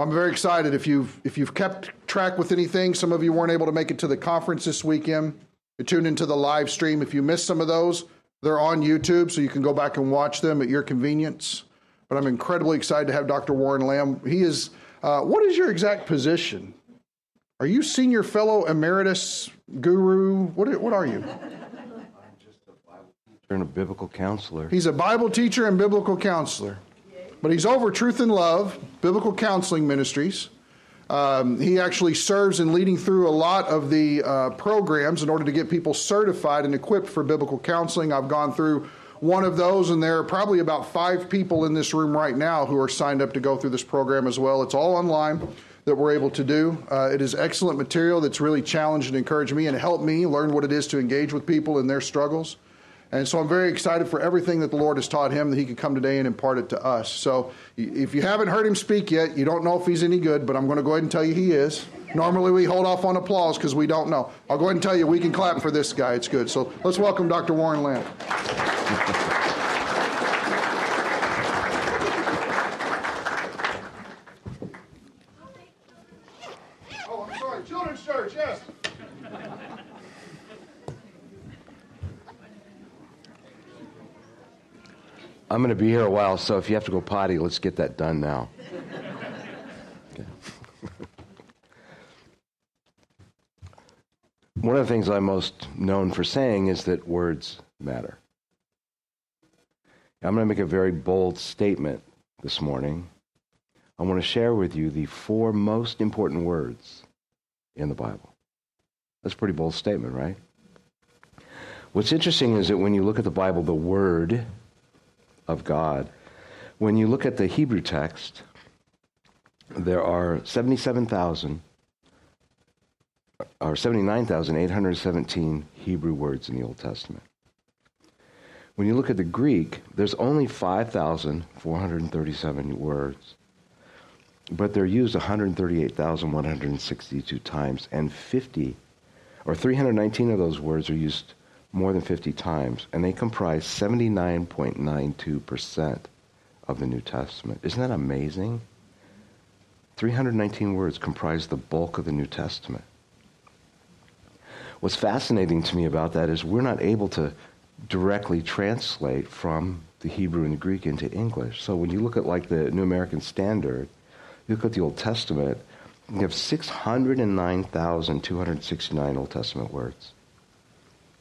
I'm very excited. If you've if you've kept track with anything, some of you weren't able to make it to the conference this weekend. You tuned into the live stream. If you missed some of those, they're on YouTube, so you can go back and watch them at your convenience. But I'm incredibly excited to have Dr. Warren Lamb. He is. Uh, what is your exact position? Are you senior fellow emeritus guru? What what are you? I'm and a biblical counselor. He's a Bible teacher and biblical counselor. But he's over Truth in Love, Biblical Counseling Ministries. Um, he actually serves in leading through a lot of the uh, programs in order to get people certified and equipped for biblical counseling. I've gone through one of those, and there are probably about five people in this room right now who are signed up to go through this program as well. It's all online that we're able to do. Uh, it is excellent material that's really challenged and encouraged me and helped me learn what it is to engage with people in their struggles. And so I'm very excited for everything that the Lord has taught him that he could come today and impart it to us. So if you haven't heard him speak yet, you don't know if he's any good, but I'm going to go ahead and tell you he is. Normally we hold off on applause because we don't know. I'll go ahead and tell you we can clap for this guy. It's good. So let's welcome Dr. Warren Lamb. oh, I'm sorry. Children's Church, yes. I'm going to be here a while, so if you have to go potty, let's get that done now. One of the things I'm most known for saying is that words matter. I'm going to make a very bold statement this morning. I want to share with you the four most important words in the Bible. That's a pretty bold statement, right? What's interesting is that when you look at the Bible, the word of God. When you look at the Hebrew text, there are 77,000 or 79,817 Hebrew words in the Old Testament. When you look at the Greek, there's only 5,437 words, but they're used 138,162 times, and 50 or 319 of those words are used more than 50 times, and they comprise 79.92% of the New Testament. Isn't that amazing? 319 words comprise the bulk of the New Testament. What's fascinating to me about that is we're not able to directly translate from the Hebrew and the Greek into English. So when you look at like the New American Standard, you look at the Old Testament, you have 609,269 Old Testament words.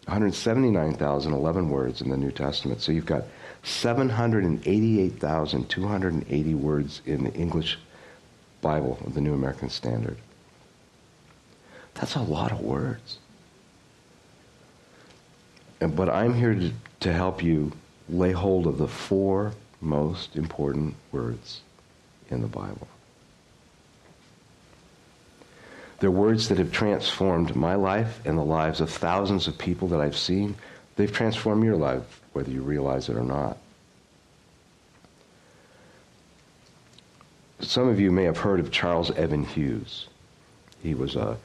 179,011 words in the New Testament. So you've got 788,280 words in the English Bible of the New American Standard. That's a lot of words. And, but I'm here to, to help you lay hold of the four most important words in the Bible. They're words that have transformed my life and the lives of thousands of people that I've seen. They've transformed your life, whether you realize it or not. Some of you may have heard of Charles Evans Hughes. He was a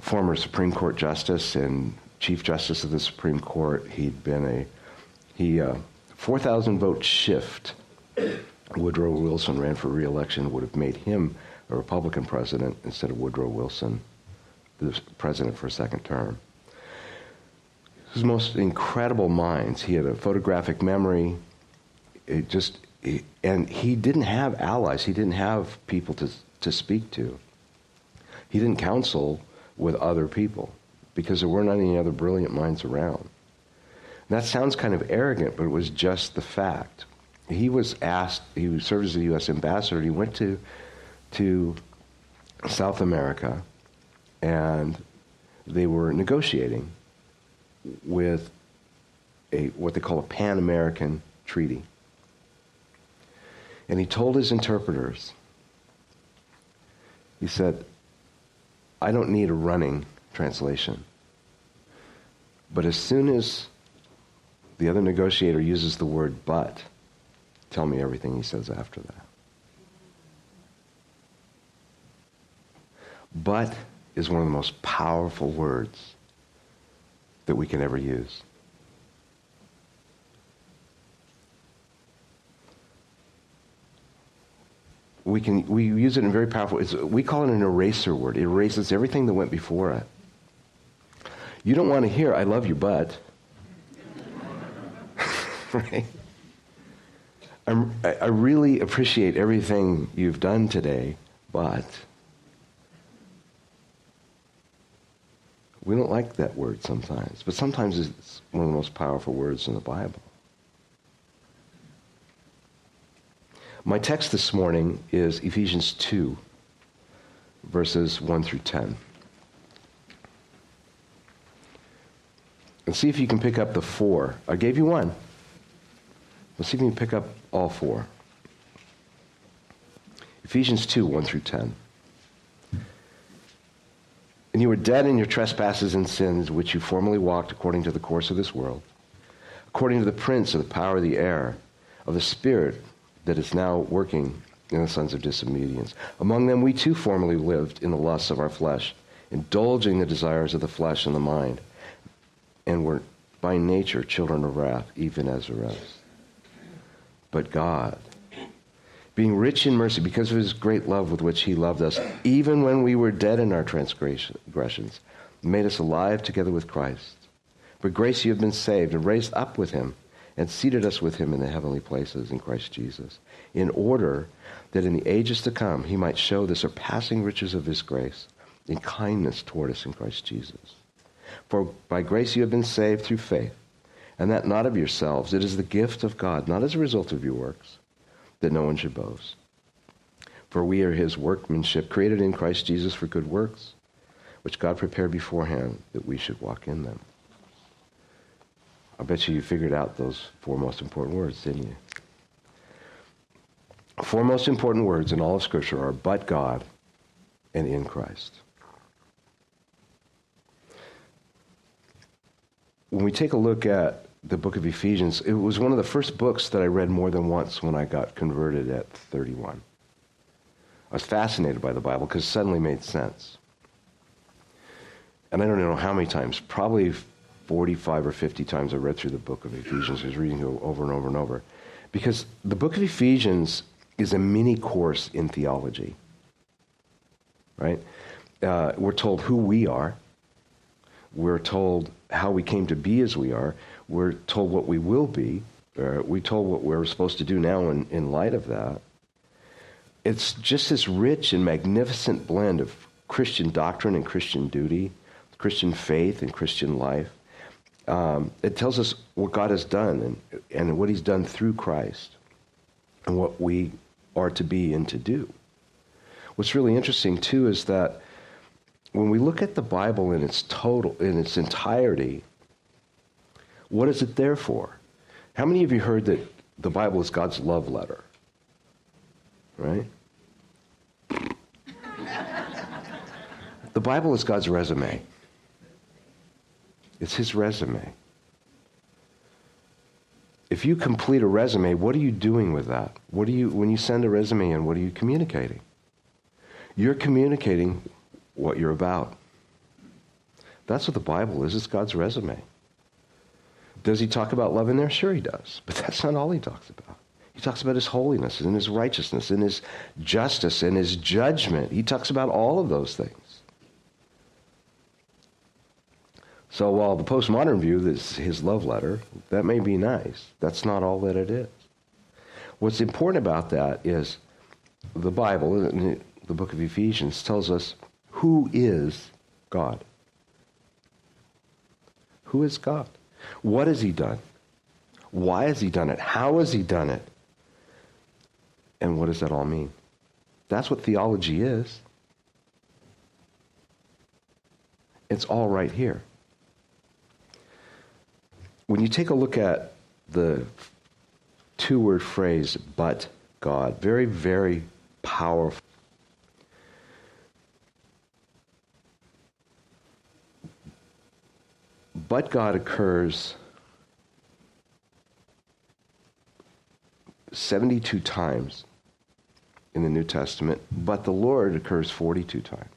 former Supreme Court justice and Chief Justice of the Supreme Court. He'd been a he uh, 4,000 vote shift. Woodrow Wilson ran for reelection would have made him a Republican president instead of Woodrow Wilson, the president for a second term. His most incredible minds. He had a photographic memory. It just, and he didn't have allies. He didn't have people to to speak to. He didn't counsel with other people because there weren't any other brilliant minds around. that sounds kind of arrogant, but it was just the fact. He was asked, he served as a U.S. ambassador, he went to to South America and they were negotiating with a what they call a Pan American treaty. And he told his interpreters, he said, I don't need a running translation. But as soon as the other negotiator uses the word but, tell me everything he says after that. But is one of the most powerful words that we can ever use. we can we use it in very powerful. We call it an eraser word. It erases everything that went before it. You don't want to hear "I love you," but right. I'm, I really appreciate everything you've done today, but we don't like that word sometimes. But sometimes it's one of the most powerful words in the Bible. My text this morning is Ephesians 2, verses 1 through 10. And see if you can pick up the four. I gave you one. Let's see if you can pick up all four. Ephesians 2, 1 through 10. And you were dead in your trespasses and sins, which you formerly walked according to the course of this world, according to the prince of the power of the air, of the spirit that is now working in the sons of disobedience. Among them, we too formerly lived in the lusts of our flesh, indulging the desires of the flesh and the mind, and were by nature children of wrath, even as the rest. But God, being rich in mercy because of his great love with which he loved us, even when we were dead in our transgressions, made us alive together with Christ. For grace you have been saved and raised up with him and seated us with him in the heavenly places in Christ Jesus, in order that in the ages to come he might show the surpassing riches of his grace in kindness toward us in Christ Jesus. For by grace you have been saved through faith, and that not of yourselves. It is the gift of God, not as a result of your works, that no one should boast. For we are his workmanship, created in Christ Jesus for good works, which God prepared beforehand that we should walk in them. I bet you you figured out those four most important words, didn't you? Four most important words in all of Scripture are but God and in Christ. When we take a look at the book of Ephesians, it was one of the first books that I read more than once when I got converted at 31. I was fascinated by the Bible because it suddenly made sense. And I don't know how many times, probably 45 or 50 times I read through the book of Ephesians. I was reading it over and over and over. Because the book of Ephesians is a mini course in theology. Right? Uh, we're told who we are. We're told how we came to be as we are. We're told what we will be. Uh, we're told what we're supposed to do now in, in light of that. It's just this rich and magnificent blend of Christian doctrine and Christian duty, Christian faith and Christian life um, it tells us what God has done and, and what He's done through Christ and what we are to be and to do. What's really interesting too is that when we look at the Bible in its total, in its entirety, what is it there for? How many of you heard that the Bible is God's love letter? Right? the Bible is God's resume. It's his resume. If you complete a resume, what are you doing with that? What do you when you send a resume in, what are you communicating? You're communicating what you're about. That's what the Bible is. It's God's resume. Does he talk about love in there? Sure he does. But that's not all he talks about. He talks about his holiness and his righteousness and his justice and his judgment. He talks about all of those things. So while the postmodern view is his love letter, that may be nice. That's not all that it is. What's important about that is the Bible, the book of Ephesians, tells us who is God. Who is God? What has he done? Why has he done it? How has he done it? And what does that all mean? That's what theology is. It's all right here when you take a look at the two word phrase, but God, very, very powerful. But God occurs 72 times in the New Testament, but the Lord occurs 42 times.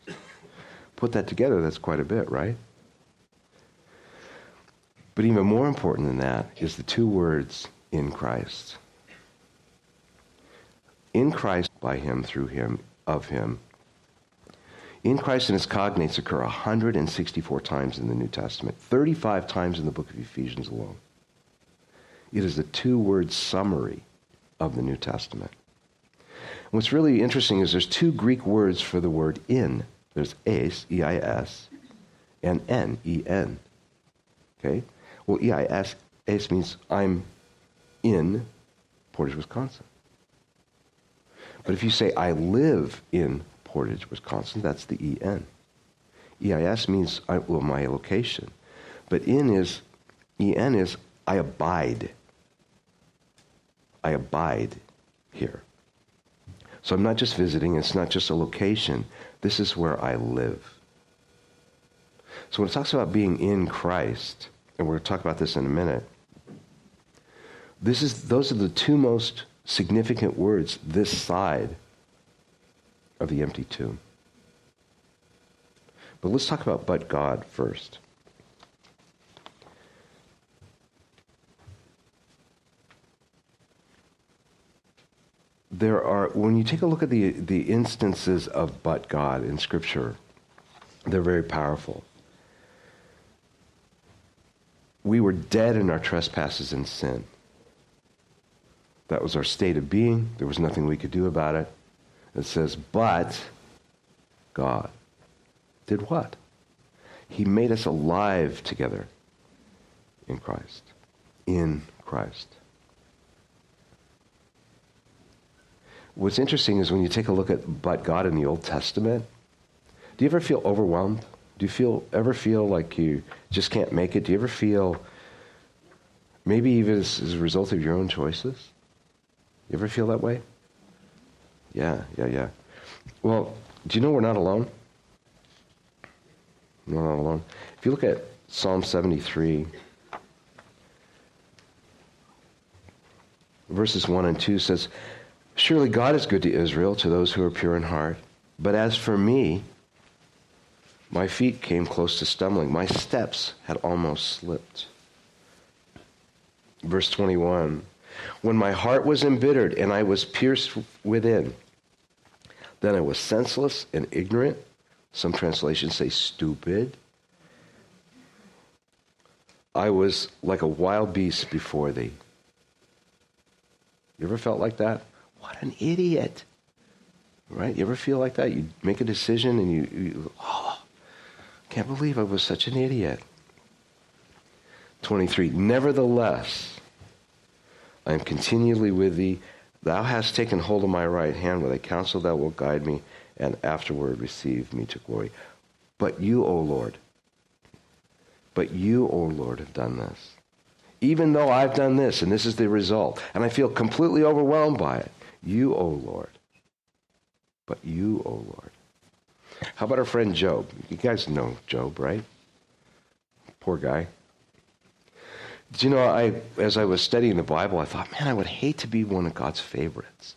Put that together, that's quite a bit, right? But even more important than that is the two words in Christ. in Christ, by him, through him, of him. In Christ and his cognates occur 164 times in the New Testament, 35 times in the book of Ephesians alone. It is a two word summary of the New Testament. What's really interesting is there's two Greek words for the word in. There's eis, E-I-S, and en, E-N. Okay? Well, E-I-S, eis means I'm in Portage, Wisconsin. But if you say I live in Portage, Wisconsin, that's the E-N. E-I-S means, I, well, my location. But in is, E-N is I abide. I abide here. So I'm not just visiting, it's not just a location. This is where I live. So when it talks about being in Christ, and we're going to talk about this in a minute, this is, those are the two most significant words this side of the empty tomb. But let's talk about but God first. There are, when you take a look at the, the instances of but God in Scripture, they're very powerful. We were dead in our trespasses and sin. That was our state of being. There was nothing we could do about it. It says, but God did what? He made us alive together in Christ. In Christ. What's interesting is when you take a look at but God in the Old Testament, do you ever feel overwhelmed? Do you feel ever feel like you just can't make it? Do you ever feel maybe even as, as a result of your own choices? You ever feel that way? Yeah, yeah, yeah. Well, do you know we're not alone? We're not alone. If you look at Psalm 73, verses 1 and 2 says, Surely God is good to Israel, to those who are pure in heart. But as for me, my feet came close to stumbling. My steps had almost slipped. Verse 21 when my heart was embittered and I was pierced within. Then I was senseless and ignorant. Some translations say stupid. I was like a wild beast before thee. You ever felt like that? What an idiot. Right? You ever feel like that? You make a decision and you, you oh, can't believe I was such an idiot. 23. Nevertheless, I am continually with thee. Thou hast taken hold of my right hand. With a counsel that will guide me, and afterward receive me to glory. But you, O Lord, but you, O Lord, have done this. Even though I've done this, and this is the result, and I feel completely overwhelmed by it, you, O Lord, but you, O Lord. How about our friend Job? You guys know Job, right? Poor guy. Do you know, I, as I was studying the Bible, I thought, man, I would hate to be one of God's favorites.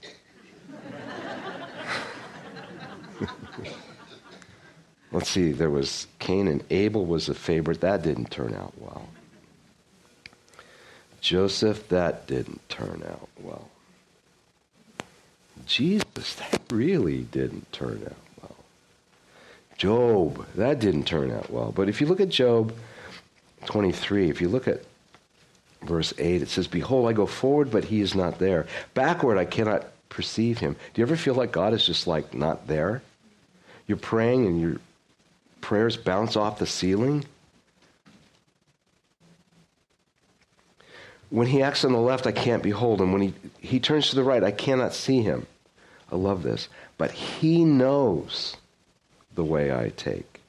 Let's see, there was Cain and Abel was a favorite. That didn't turn out well. Joseph, that didn't turn out well. Jesus, that really didn't turn out well. Job, that didn't turn out well. But if you look at Job 23, if you look at verse 8, it says, Behold, I go forward, but he is not there. Backward, I cannot perceive him. Do you ever feel like God is just like not there? You're praying and your prayers bounce off the ceiling. When he acts on the left, I can't behold him. When he, he turns to the right, I cannot see him. I love this. But he knows the way I take.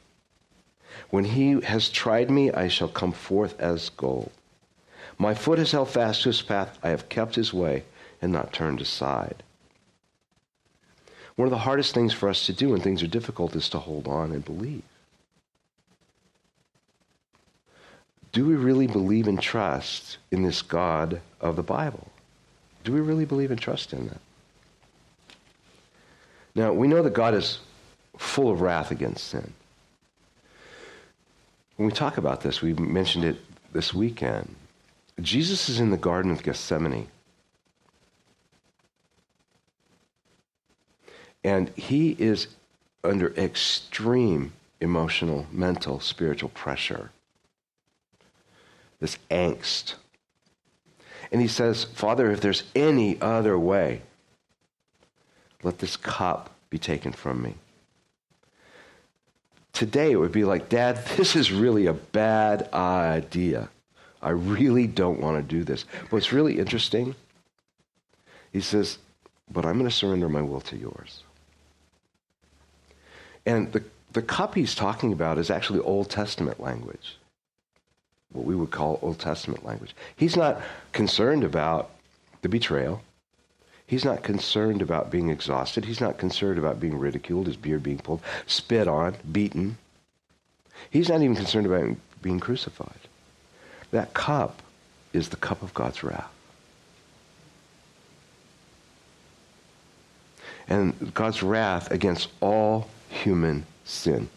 When he has tried me, I shall come forth as gold. My foot has held fast to his path. I have kept his way and not turned aside. One of the hardest things for us to do when things are difficult is to hold on and believe. Do we really believe and trust in this God of the Bible? Do we really believe and trust in that? Now, we know that God is full of wrath against sin. When we talk about this, we mentioned it this weekend. Jesus is in the Garden of Gethsemane. And he is under extreme emotional, mental, spiritual pressure. This angst. And he says, Father, if there's any other way, let this cup be taken from me. Today it would be like, Dad, this is really a bad idea. I really don't want to do this. But what's really interesting, he says, but I'm going to surrender my will to yours. And the, the cup he's talking about is actually Old Testament language, what we would call Old Testament language. He's not concerned about the betrayal. He's not concerned about being exhausted. He's not concerned about being ridiculed, his beard being pulled, spit on, beaten. He's not even concerned about being crucified. That cup is the cup of God's wrath. And God's wrath against all human sin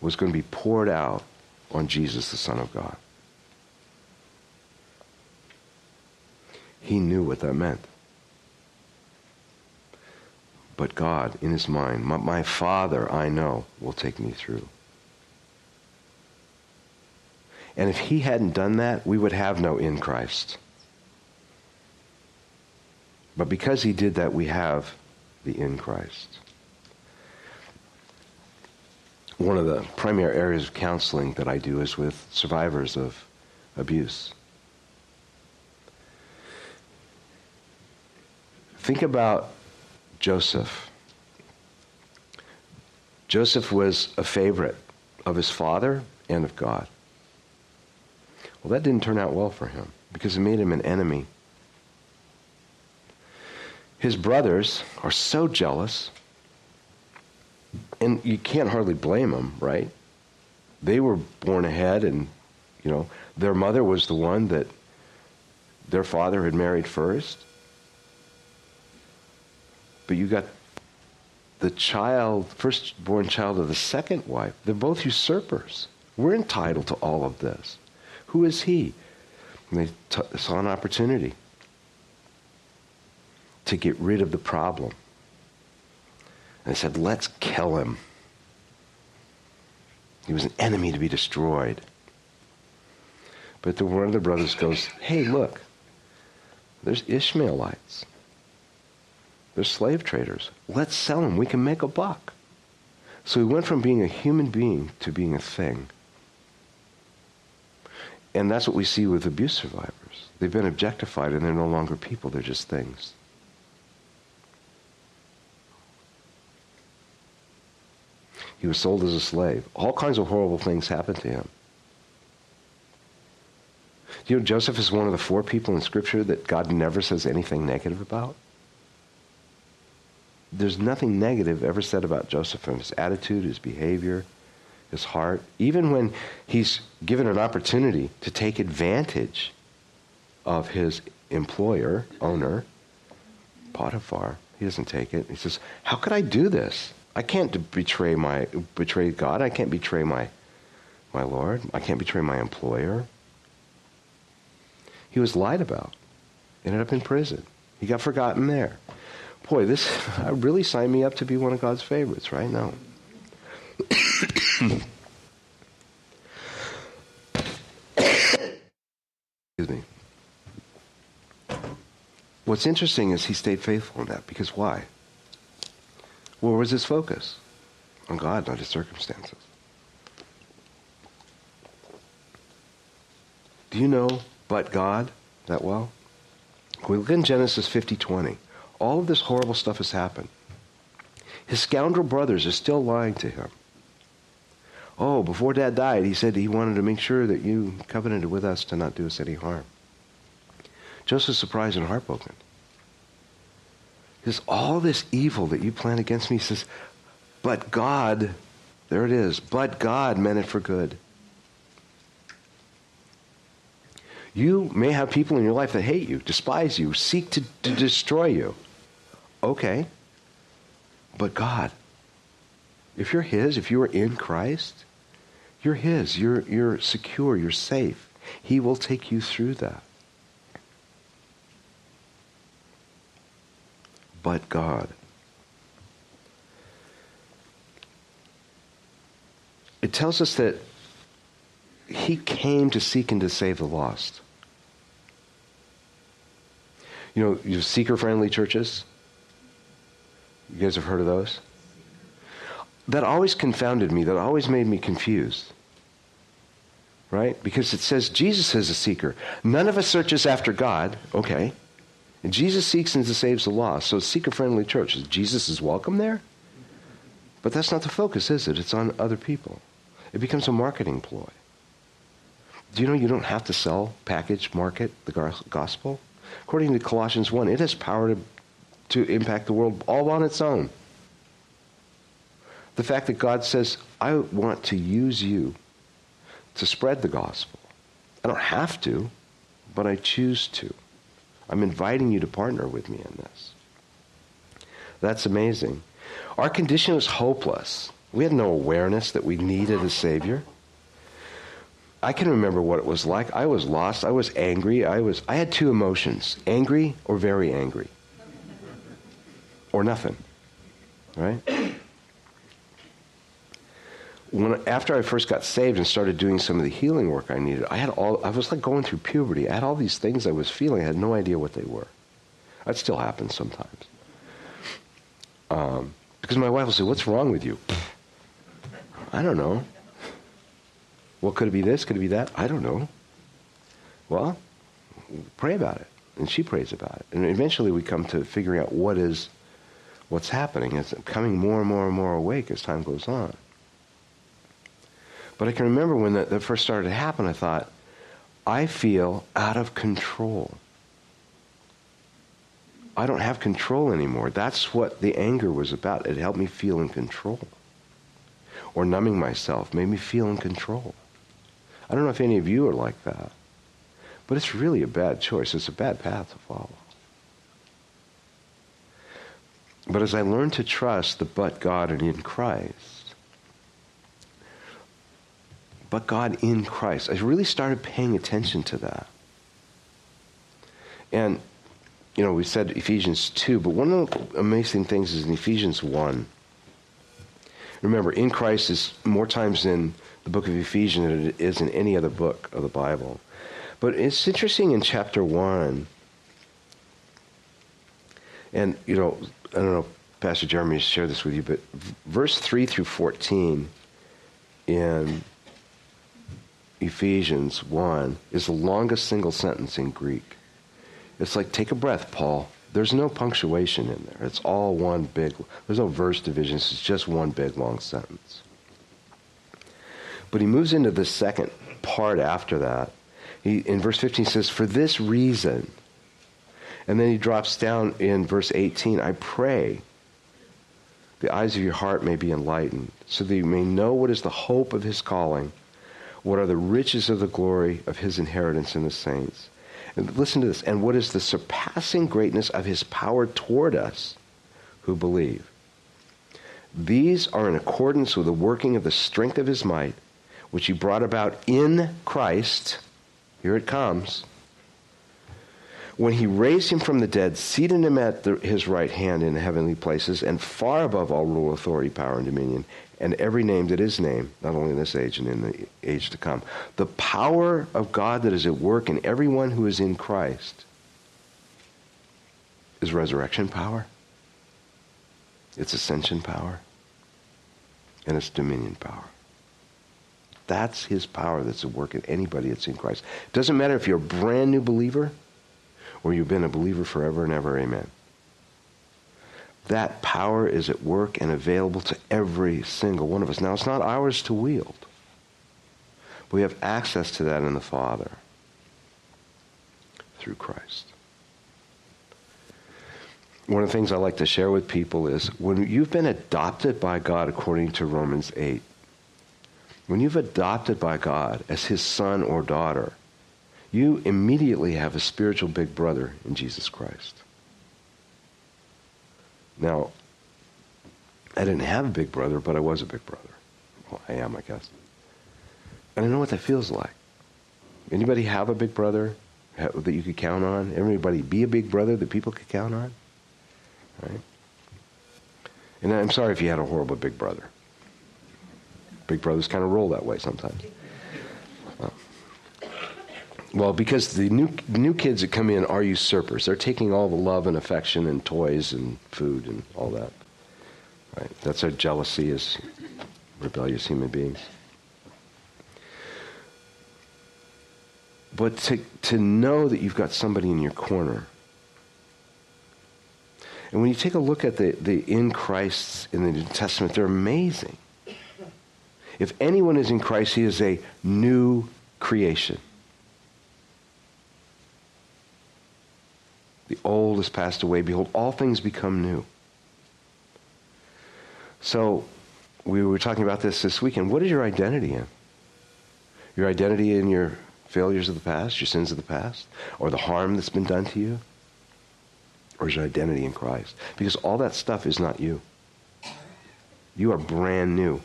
was going to be poured out on Jesus, the Son of God. He knew what that meant. But God, in his mind, my, my, Father, I know, will take me through. And if he hadn't done that, we would have no in Christ. But because he did that, we have the in Christ. One of the primary areas of counseling that I do is with survivors of abuse. Think about Joseph. Joseph was a favorite of his father and of God. Well, that didn't turn out well for him because it made him an enemy his brothers are so jealous, and you can't hardly blame them, right? They were born ahead, and, you know, their mother was the one that their father had married first. But you got the child, firstborn child of the second wife. They're both usurpers. We're entitled to all of this. Who is he? And they t- saw an opportunity to get rid of the problem. And they said, let's kill him. He was an enemy to be destroyed. But the one of the brothers goes, hey, look, there's Ishmaelites. There's slave traders. Let's sell them. We can make a buck. So he went from being a human being to being a thing. And that's what we see with abuse survivors. They've been objectified and they're no longer people, they're just things. He was sold as a slave. All kinds of horrible things happened to him. Do you know Joseph is one of the four people in Scripture that God never says anything negative about? There's nothing negative ever said about Joseph and his attitude, his behavior, his heart. Even when he's given an opportunity to take advantage of his employer, owner, Potiphar, he doesn't take it. He says, How could I do this? I can't betray my betray God. I can't betray my my Lord. I can't betray my employer. He was lied about. Ended up in prison. He got forgotten there. Boy, this really signed me up to be one of God's favorites right now. Excuse me. What's interesting is he stayed faithful in that because why? Where was his focus? On God, not his circumstances. Do you know but God that well? We look in Genesis 50:20. All of this horrible stuff has happened. His scoundrel brothers are still lying to him. Oh, before Dad died, he said he wanted to make sure that you covenanted with us to not do us any harm. Joseph's surprised and heartbroken. Is all this evil that you plan against me. Says, but God, there it is, but God meant it for good. You may have people in your life that hate you, despise you, seek to, to destroy you. Okay. But God, if you're His, if you are in Christ, you're His. You're, you're secure. You're safe. He will take you through that. but God. It tells us that he came to seek and to save the lost. You know, you seeker friendly churches. You guys have heard of those? That always confounded me. That always made me confused. Right? Because it says Jesus is a seeker. None of us searches after God. Okay. And Jesus seeks and saves the lost. So seeker friendly church. Jesus is welcome there? But that's not the focus, is it? It's on other people. It becomes a marketing ploy. Do you know you don't have to sell, package, market the gospel? According to Colossians 1, it has power to, to impact the world all on its own. The fact that God says, I want to use you to spread the gospel. I don't have to, but I choose to. I'm inviting you to partner with me in this. That's amazing. Our condition was hopeless. We had no awareness that we needed a Savior. I can remember what it was like. I was lost. I was angry. I was I had two emotions, angry or very angry. Or nothing. Right? When after I first got saved and started doing some of the healing work I needed, I had all I was like going through puberty. I had all these things I was feeling. I had no idea what they were. That still happens sometimes. Um, because my wife will say, "What's wrong with you?" I don't know. Well, could it be this? Could it be that? I don't know. Well, pray about it. And she prays about it. And eventually we come to figuring out what is what's happening. It's coming more and more and more awake as time goes on. But I can remember when that, that first started to happen, I thought, I feel out of control. I don't have control anymore. That's what the anger was about. It helped me feel in control. Or numbing myself made me feel in control. I don't know if any of you are like that. But it's really a bad choice. It's a bad path to follow. But as I learned to trust the but God and in Christ, but God in Christ, I really started paying attention to that. And, you know, we said Ephesians 2, but one of the amazing things is in Ephesians 1. Remember, in Christ is more times in the book of Ephesians than it is in any other book of the Bible. But it's interesting in chapter 1. And, you know, I don't know, Pastor Jeremy shared this with you, but verse 3 through 14 in Ephesians 1 is the longest single sentence in Greek. It's like, take a breath, Paul. There's no punctuation in there. It's all one big, there's no verse divisions. It's just one big long sentence. But he moves into the second part after that. He, in verse 15 says, For this reason. And then he drops down in verse 18, I pray the eyes of your heart may be enlightened, so that you may know what is the hope of his calling, what are the riches of the glory of his inheritance in the saints and listen to this. And what is the surpassing greatness of his power toward us who believe? These are in accordance with the working of the strength of his might, which he brought about in Christ. Here it comes. When he raised him from the dead, seated him at the, his right hand in heavenly places, and far above all rule, authority, power, and dominion, and every name that is named, not only in this age and in the age to come. The power of God that is at work in everyone who is in Christ is resurrection power, it's ascension power, and it's dominion power. That's his power that's at work in anybody that's in Christ. It doesn't matter if you're a brand new believer or you've been a believer forever and ever. Amen that power is at work and available to every single one of us. Now, it's not ours to wield. We have access to that in the Father through Christ. One of the things I like to share with people is when you've been adopted by God according to Romans 8, when you've adopted by God as his son or daughter, you immediately have a spiritual big brother in Jesus Christ. Now, I didn't have a big brother, but I was a big brother. Well, I am, I guess. And I know what that feels like. Anybody have a big brother that you could count on? Everybody be a big brother that people could count on? Right? And I'm sorry if you had a horrible big brother. Big brothers kind of roll that way sometimes. Well, because the new new kids that come in are usurpers. They're taking all the love and affection and toys and food and all that. Right? That's our jealousy as rebellious human beings. But to, to know that you've got somebody in your corner. And when you take a look at the, the in Christs in the New Testament, they're amazing. If anyone is in Christ, he is a new creation. The old has passed away. Behold, all things become new. So, we were talking about this this weekend. What is your identity in? Your identity in your failures of the past, your sins of the past, or the harm that's been done to you? Or is your identity in Christ? Because all that stuff is not you. You are brand new.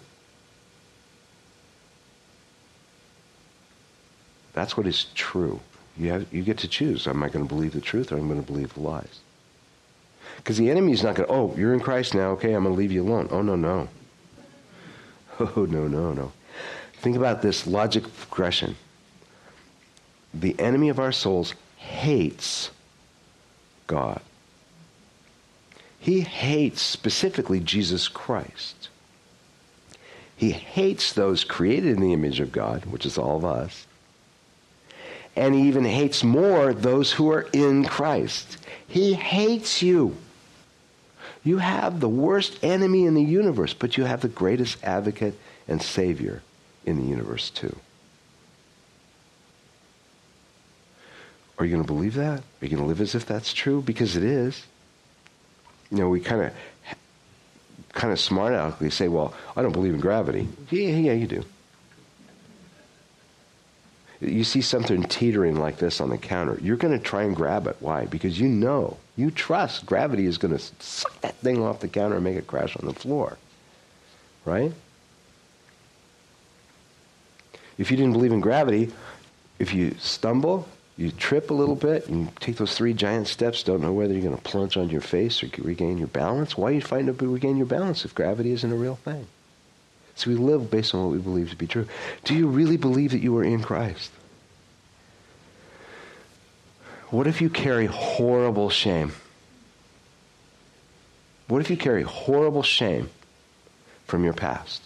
That's what is true. You, have, you get to choose. Am I going to believe the truth or am I going to believe the lies? Because the enemy is not going to, oh, you're in Christ now, okay, I'm going to leave you alone. Oh, no, no. Oh, no, no, no. Think about this logic progression. The enemy of our souls hates God. He hates specifically Jesus Christ. He hates those created in the image of God, which is all of us and he even hates more those who are in Christ. He hates you. You have the worst enemy in the universe, but you have the greatest advocate and savior in the universe too. Are you going to believe that? Are you going to live as if that's true? Because it is. You know, we kind of kind of smart aleckly say, well, I don't believe in gravity. Yeah, yeah, you do. You see something teetering like this on the counter, you're going to try and grab it. Why? Because you know, you trust gravity is going to suck that thing off the counter and make it crash on the floor. Right? If you didn't believe in gravity, if you stumble, you trip a little bit, and you take those three giant steps, don't know whether you're going to plunge on your face or regain your balance. Why are you fighting to regain your balance if gravity isn't a real thing? So we live based on what we believe to be true. Do you really believe that you are in Christ? What if you carry horrible shame? What if you carry horrible shame from your past?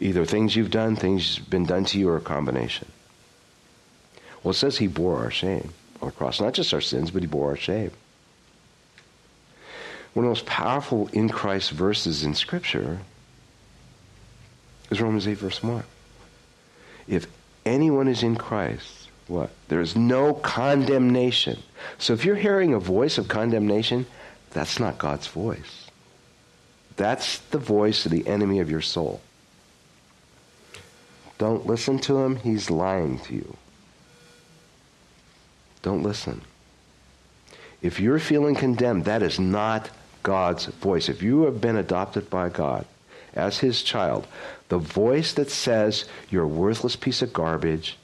Either things you've done, things been done to you, or a combination. Well, it says he bore our shame on the cross. Not just our sins, but he bore our shame. One of the most powerful in Christ verses in Scripture is Romans 8, verse 1. If anyone is in Christ, what? There is no condemnation. So if you're hearing a voice of condemnation, that's not God's voice. That's the voice of the enemy of your soul. Don't listen to him. He's lying to you. Don't listen. If you're feeling condemned, that is not God's voice. If you have been adopted by God as his child, the voice that says you're a worthless piece of garbage,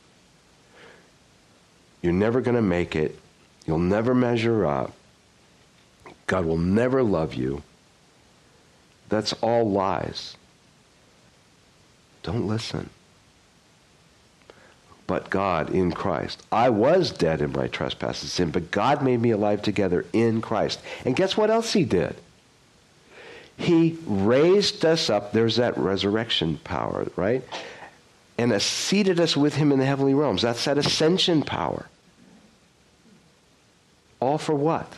you're never going to make it, you'll never measure up, God will never love you, that's all lies. Don't listen. But God in Christ. I was dead in my trespasses and sin, but God made me alive together in Christ. And guess what else he did? He raised us up. There's that resurrection power, right? And seated us with him in the heavenly realms. That's that ascension power. All for what?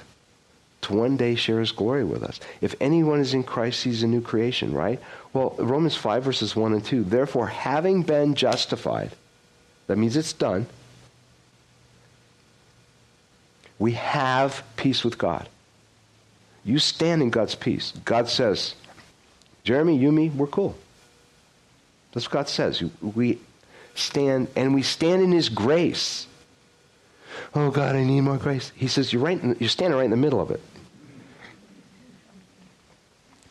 To one day share his glory with us. If anyone is in Christ, he's a new creation, right? Well, Romans 5, verses 1 and 2. Therefore, having been justified, that means it's done. We have peace with God. You stand in God's peace. God says, Jeremy, you, me, we're cool. That's what God says. We stand, and we stand in His grace. Oh God, I need more grace. He says, you're right. In, you're standing right in the middle of it.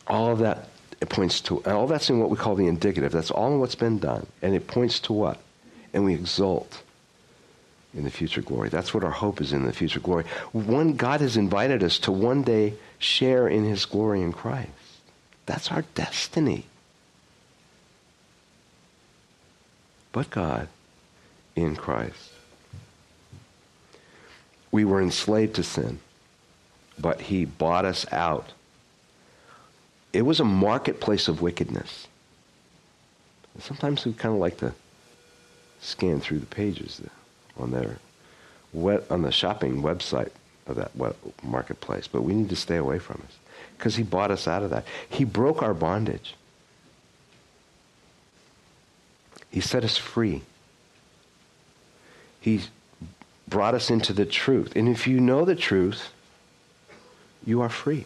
All of that it points to. All that's in what we call the indicative. That's all in what's been done, and it points to what? And we exult in the future glory. That's what our hope is in the future glory. One God has invited us to one day share in his glory in Christ. That's our destiny. But God in Christ. We were enslaved to sin, but he bought us out. It was a marketplace of wickedness. Sometimes we kind of like to scan through the pages on their on the shopping website of that marketplace, but we need to stay away from it because he bought us out of that. He broke our bondage. He set us free. He brought us into the truth. And if you know the truth, you are free.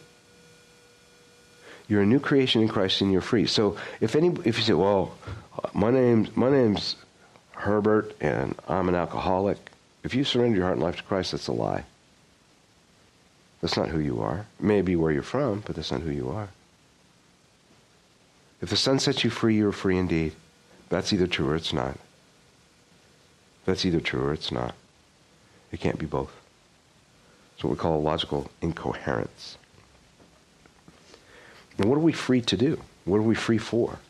You're a new creation in Christ and you're free. So if any if you say, well, my name's my name's Herbert and I'm an alcoholic, if you surrender your heart and life to Christ, that's a lie. That's not who you are. Maybe where you're from, but that's not who you are. If the Son sets you free, you're free indeed. That's either true or it's not. That's either true or it's not. It can't be both. It's what we call a logical incoherence. And what are we free to do? What are we free for?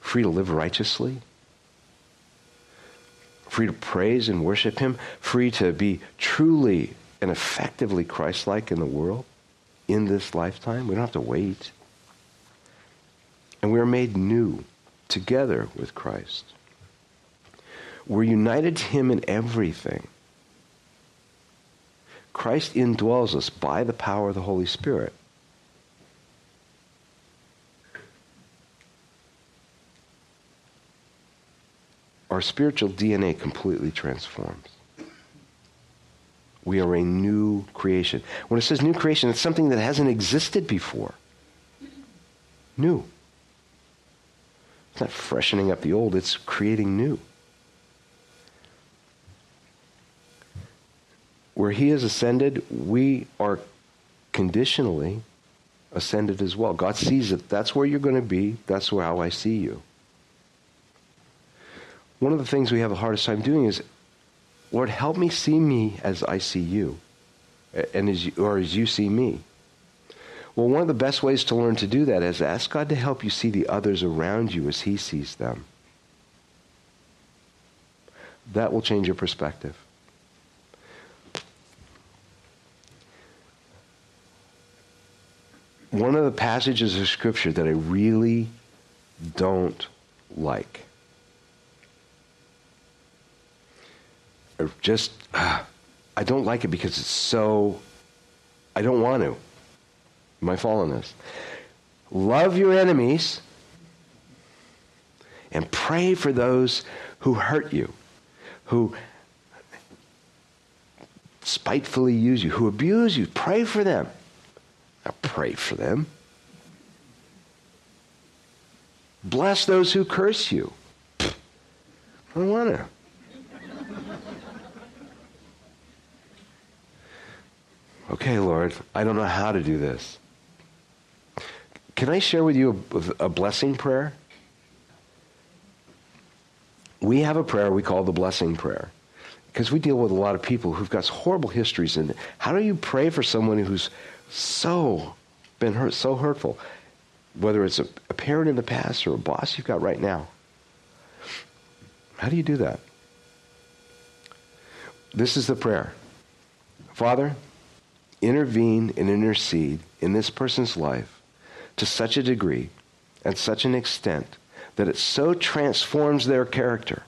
Free to live righteously? Free to praise and worship Him? Free to be truly and effectively Christ like in the world in this lifetime? We don't have to wait. And we are made new together with Christ. We're united to Him in everything. Christ indwells us by the power of the Holy Spirit. Our spiritual DNA completely transforms. We are a new creation. When it says new creation, it's something that hasn't existed before. New. It's not freshening up the old, it's creating new. where he has ascended, we are conditionally ascended as well. God sees it. That's where you're going to be. That's how I see you. One of the things we have the hardest time doing is, Lord, help me see me as I see you, and as you, or as you see me. Well, one of the best ways to learn to do that is ask God to help you see the others around you as He sees them. That will change your perspective. one of the passages of Scripture that I really don't like. Just, uh, I don't like it because it's so, I don't want to. My fallenness. Love your enemies and pray for those who hurt you, who spitefully use you, who abuse you. Pray for them. I pray for them. Bless those who curse you. I don't want to. Okay, Lord, I don't know how to do this. Can I share with you a, a, blessing prayer? We have a prayer we call the blessing prayer because we deal with a lot of people who've got horrible histories. And how do you pray for someone who's so been hurt, so hurtful, whether it's a, a parent in the past or a boss you've got right now. How do you do that? This is the prayer. Father, intervene and intercede in this person's life to such a degree and such an extent that it so transforms their character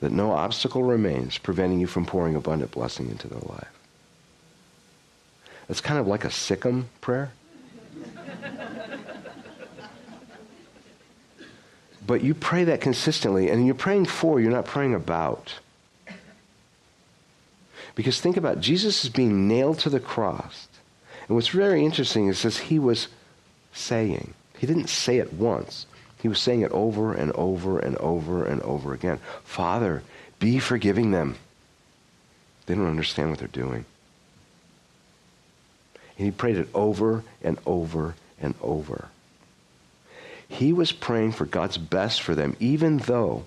that no obstacle remains preventing you from pouring abundant blessing into their life. It's kind of like a sikkim prayer. but you pray that consistently, and you're praying for, you're not praying about. Because think about it, Jesus is being nailed to the cross. And what's very interesting is this he was saying. He didn't say it once. He was saying it over and over and over and over again. Father, be forgiving them. They don't understand what they're doing. And he prayed it over and over and over. He was praying for God's best for them, even though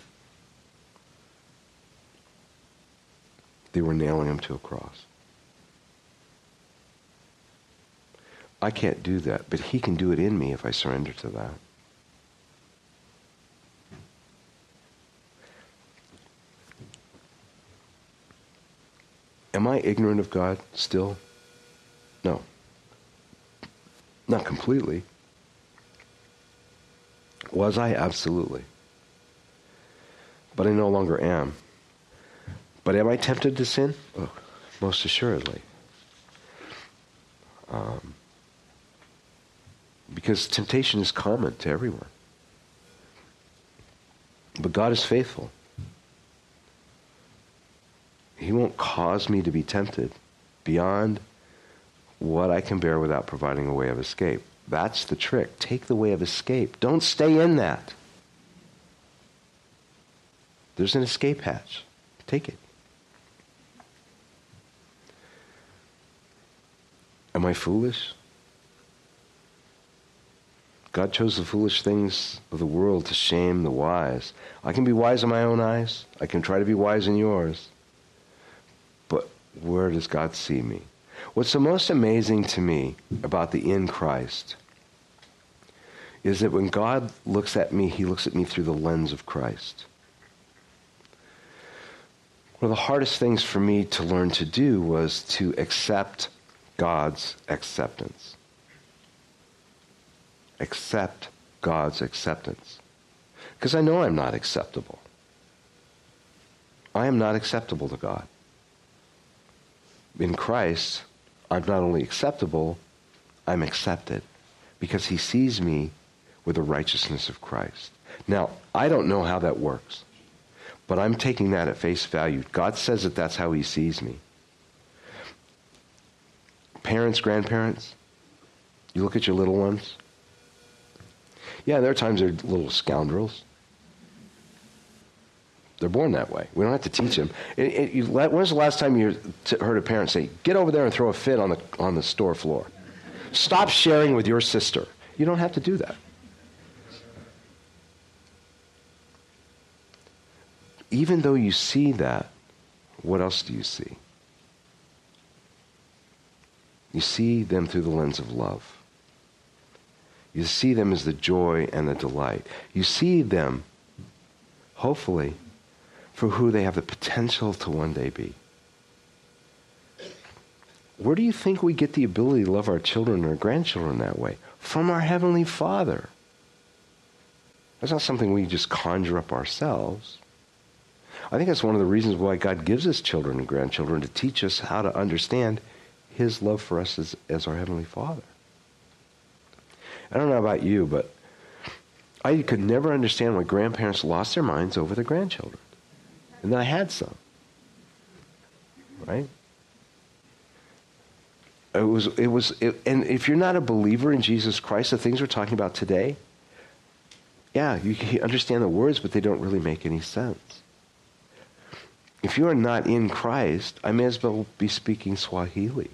they were nailing him to a cross. I can't do that, but He can do it in me if I surrender to that. Am I ignorant of God still? No. Not completely. Was I? Absolutely. But I no longer am. But am I tempted to sin? Oh, most assuredly. Um, because temptation is common to everyone. But God is faithful. He won't cause me to be tempted beyond what I can bear without providing a way of escape. That's the trick. Take the way of escape. Don't stay in that. There's an escape hatch. Take it. Am I foolish? God chose the foolish things of the world to shame the wise. I can be wise in my own eyes. I can try to be wise in yours. But where does God see me? What's the most amazing to me about the in Christ is that when God looks at me, he looks at me through the lens of Christ. One of the hardest things for me to learn to do was to accept God's acceptance. Accept God's acceptance. Because I know I'm not acceptable. I am not acceptable to God. In Christ, I'm not only acceptable, I'm accepted because he sees me with the righteousness of Christ. Now, I don't know how that works, but I'm taking that at face value. God says that that's how he sees me. Parents, grandparents, you look at your little ones. Yeah, there are times they're little scoundrels. They're born that way. We don't have to teach them. It, it, you, when's the last time you heard a parent say, "Get over there and throw a fit on the on the store floor"? Stop sharing with your sister. You don't have to do that. Even though you see that, what else do you see? You see them through the lens of love. You see them as the joy and the delight. You see them, hopefully, for who they have the potential to one day be. Where do you think we get the ability to love our children or grandchildren that way? From our Heavenly Father. That's not something we just conjure up ourselves. I think that's one of the reasons why God gives us children and grandchildren to teach us how to understand His love for us as, as our Heavenly Father. I don't know about you, but I could never understand why grandparents lost their minds over their grandchildren. And I had some. Right? It was, it was, it, and if you're not a believer in Jesus Christ, the things we're talking about today, yeah, you can understand the words, but they don't really make any sense. If you are not in Christ, I may as well be speaking Swahili.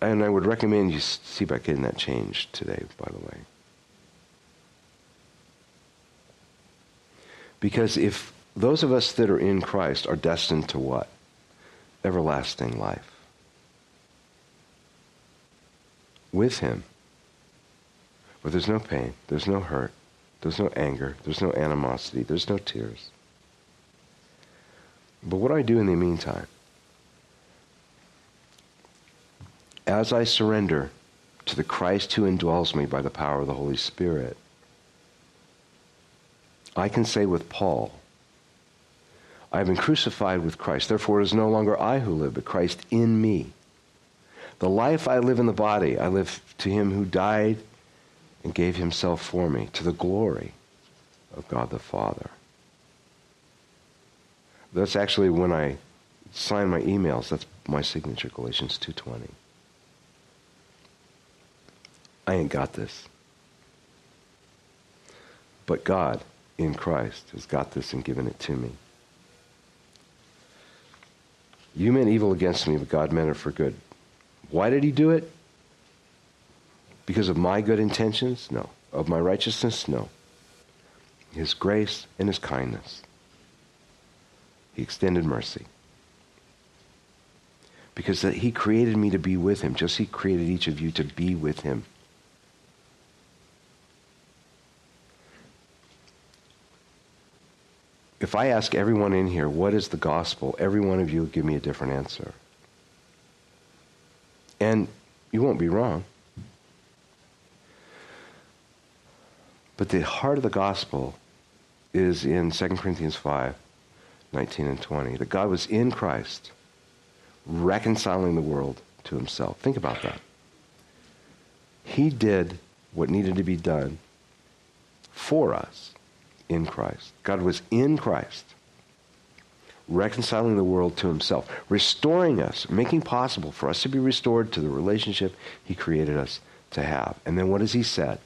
And I would recommend you see about getting that changed today, by the way. Because if those of us that are in Christ are destined to what? Everlasting life. With Him. Where there's no pain, there's no hurt, there's no anger, there's no animosity, there's no tears. But what do I do in the meantime? As I surrender to the Christ who indwells me by the power of the Holy Spirit, I can say with Paul, I have been crucified with Christ. Therefore, it is no longer I who live, but Christ in me. The life I live in the body, I live to him who died and gave himself for me, to the glory of God the Father. That's actually when I sign my emails, that's my signature, Galatians 2.20. I ain't got this. But God in Christ has got this and given it to me. You meant evil against me, but God meant it for good. Why did he do it? Because of my good intentions? No. Of my righteousness? No. His grace and his kindness. He extended mercy. Because that he created me to be with him, just he created each of you to be with him. If I ask everyone in here, what is the gospel? Every one of you will give me a different answer. And you won't be wrong. But the heart of the gospel is in 2 Corinthians 5 19 and 20. That God was in Christ, reconciling the world to himself. Think about that. He did what needed to be done for us in Christ. God was in Christ, reconciling the world to himself, restoring us, making possible for us to be restored to the relationship he created us to have. And then what has he said?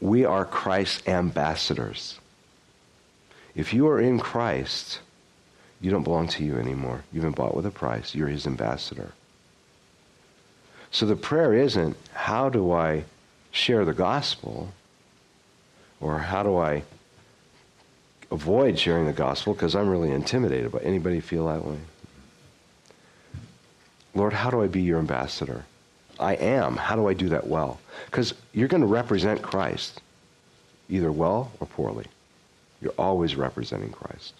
We are Christ's ambassadors. If you are in Christ, you don't belong to you anymore. You've been bought with a price. You're his ambassador. So the prayer isn't, how do I share the gospel? Or how do I avoid sharing the gospel because I'm really intimidated by anybody feel that way? Lord, how do I be your ambassador? I am. How do I do that well? Because you're going to represent Christ either well or poorly. You're always representing Christ.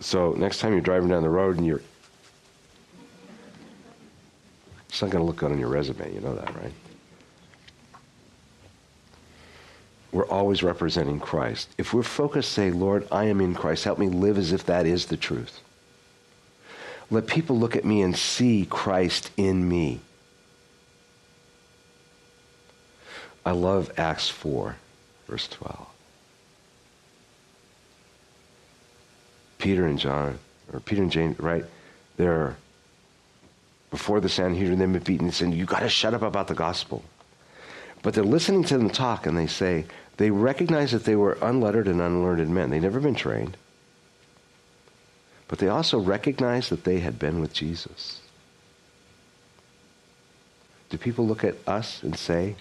So next time you're driving down the road and you're it's not going to look good on your resume, you know that, right? We're always representing Christ. If we're focused, say, Lord, I am in Christ, help me live as if that is the truth. Let people look at me and see Christ in me. I love Acts 4, verse 12. Peter and John, or Peter and James, right? They're before the Sanhedrin, they've been beaten and saying, You got to shut up about the gospel. But they're listening to them talk and they say, they recognized that they were unlettered and unlearned men. They'd never been trained. But they also recognized that they had been with Jesus. Do people look at us and say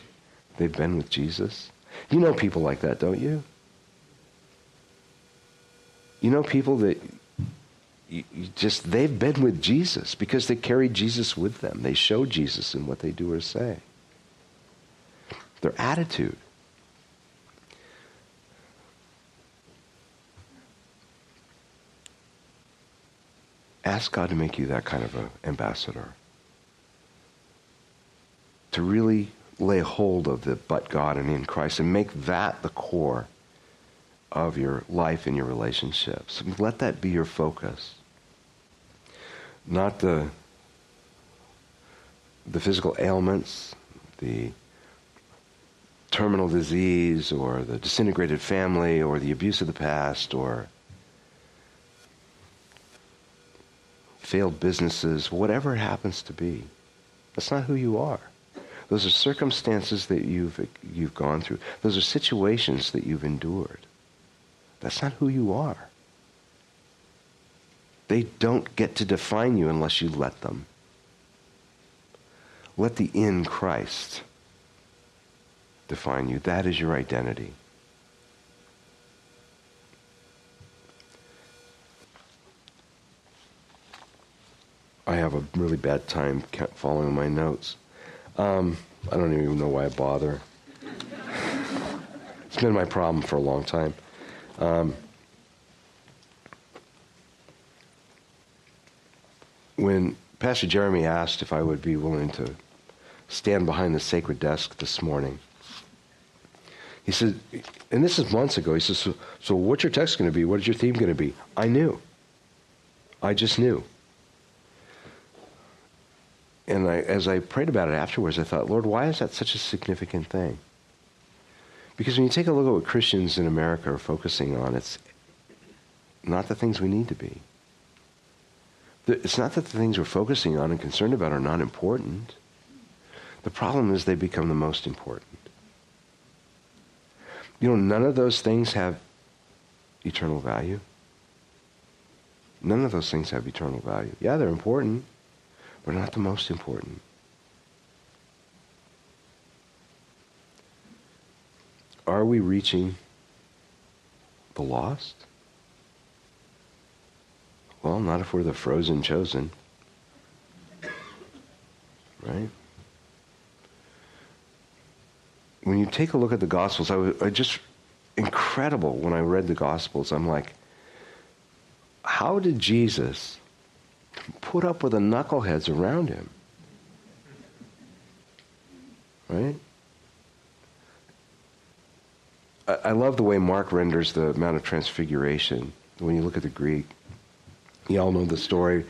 they've been with Jesus? You know people like that, don't you? You know people that you, you just, they've been with Jesus because they carried Jesus with them. They show Jesus in what they do or say. Their attitude. Ask God to make you that kind of an ambassador. To really lay hold of the but God and in Christ and make that the core of your life and your relationships. Let that be your focus. Not the, the physical ailments, the terminal disease, or the disintegrated family, or the abuse of the past, or failed businesses, whatever it happens to be. That's not who you are. Those are circumstances that you've, you've gone through. Those are situations that you've endured. That's not who you are. They don't get to define you unless you let them. Let the in Christ define you. That is your identity. I have a really bad time following my notes. Um, I don't even know why I bother. it's been my problem for a long time. Um, when Pastor Jeremy asked if I would be willing to stand behind the sacred desk this morning, he said, and this is months ago, he says, so, so what's your text going to be? What is your theme going to be? I knew. I just knew. And I, as I prayed about it afterwards, I thought, Lord, why is that such a significant thing? Because when you take a look at what Christians in America are focusing on, it's not the things we need to be. It's not that the things we're focusing on and concerned about are not important. The problem is they become the most important. You know, none of those things have eternal value. None of those things have eternal value. Yeah, they're important, but not the most important. Are we reaching the lost? Well, not if we're the frozen chosen. Right? When you take a look at the Gospels, I, was, I just, incredible when I read the Gospels. I'm like, how did Jesus put up with the knuckleheads around him? Right? I, I love the way Mark renders the Mount of Transfiguration. When you look at the Greek, you all know the story.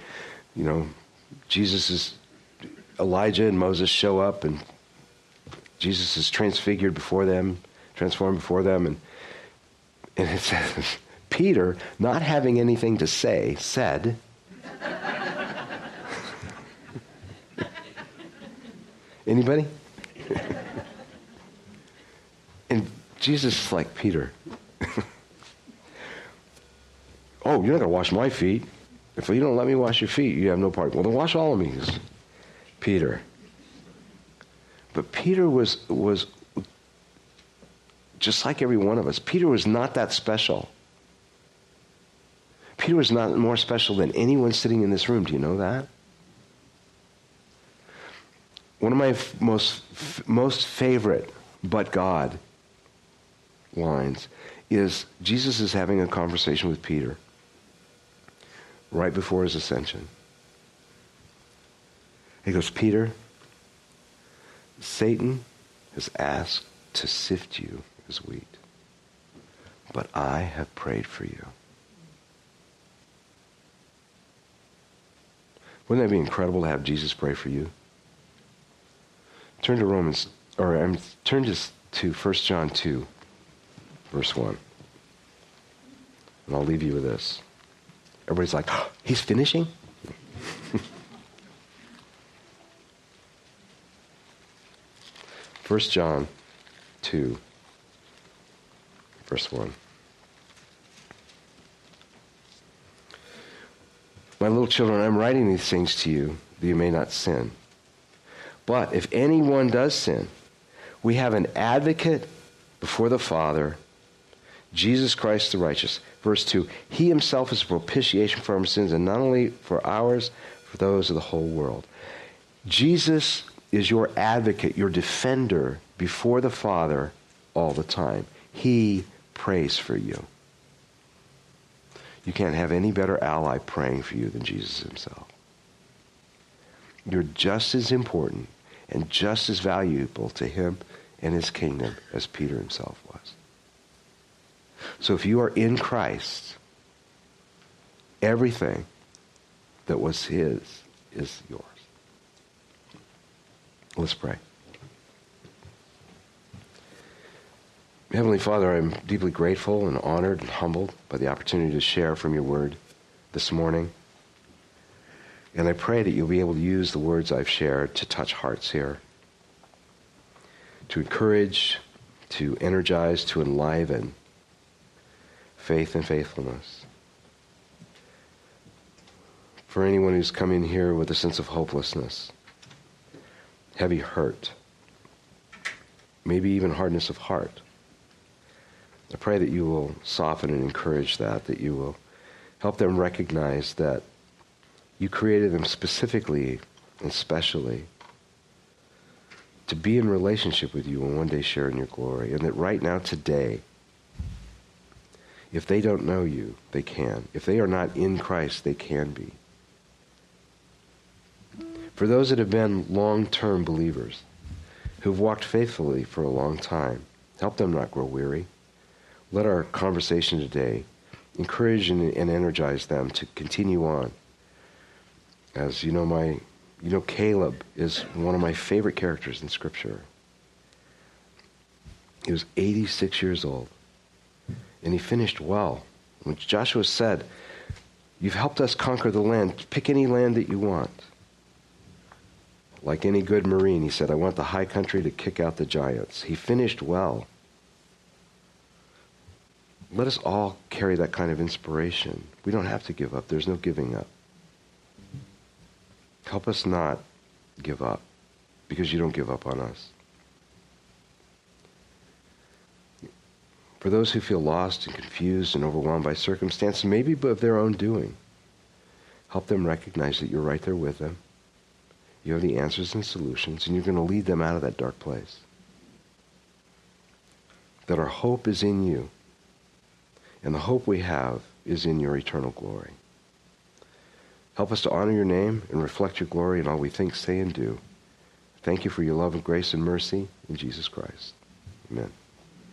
You know, Jesus is, Elijah and Moses show up, and Jesus is transfigured before them, transformed before them, and, and it says, Peter, not having anything to say, said, Anybody? and Jesus is like, Peter, oh, you're not going to wash my feet. If you don't let me wash your feet, you have no part. Well, then wash all of me. Peter. But Peter was, was just like every one of us. Peter was not that special. Peter was not more special than anyone sitting in this room. Do you know that? One of my f- most, f- most favorite but God lines is Jesus is having a conversation with Peter right before his ascension. He goes, Peter, Satan has asked to sift you as wheat, but I have prayed for you. Wouldn't that be incredible to have Jesus pray for you? Turn to Romans, or um, turn to, to 1 John 2, verse 1. And I'll leave you with this. Everybody's like, oh, he's finishing? First John 2, verse 1. My little children, I'm writing these things to you that you may not sin. But if anyone does sin, we have an advocate before the Father, Jesus Christ the righteous. Verse 2 He himself is a propitiation for our sins, and not only for ours, for those of the whole world. Jesus is your advocate, your defender before the Father all the time. He prays for you. You can't have any better ally praying for you than Jesus himself. You're just as important and just as valuable to him and his kingdom as Peter himself was. So if you are in Christ, everything that was his is yours. Let's pray. Heavenly Father, I'm deeply grateful and honored and humbled by the opportunity to share from your word this morning. And I pray that you'll be able to use the words I've shared to touch hearts here, to encourage, to energize, to enliven faith and faithfulness. For anyone who's come in here with a sense of hopelessness, heavy hurt, maybe even hardness of heart, I pray that you will soften and encourage that, that you will help them recognize that you created them specifically and specially to be in relationship with you and one day share in your glory. And that right now, today, if they don't know you, they can. If they are not in Christ, they can be. For those that have been long term believers, who've walked faithfully for a long time, help them not grow weary. Let our conversation today encourage and, and energize them to continue on. As you know, my you know, Caleb is one of my favorite characters in Scripture. He was 86 years old, and he finished well. When Joshua said, You've helped us conquer the land, pick any land that you want. Like any good Marine, he said, I want the high country to kick out the giants. He finished well. Let us all carry that kind of inspiration. We don't have to give up, there's no giving up. Help us not give up because you don't give up on us. For those who feel lost and confused and overwhelmed by circumstances, maybe of their own doing, Help them recognize that you're right there with them. You have the answers and solutions, and you're going to lead them out of that dark place. That our hope is in you, and the hope we have is in your eternal glory. Help us to honor your name and reflect your glory in all we think, say, and do. Thank you for your love and grace and mercy in Jesus Christ. Amen.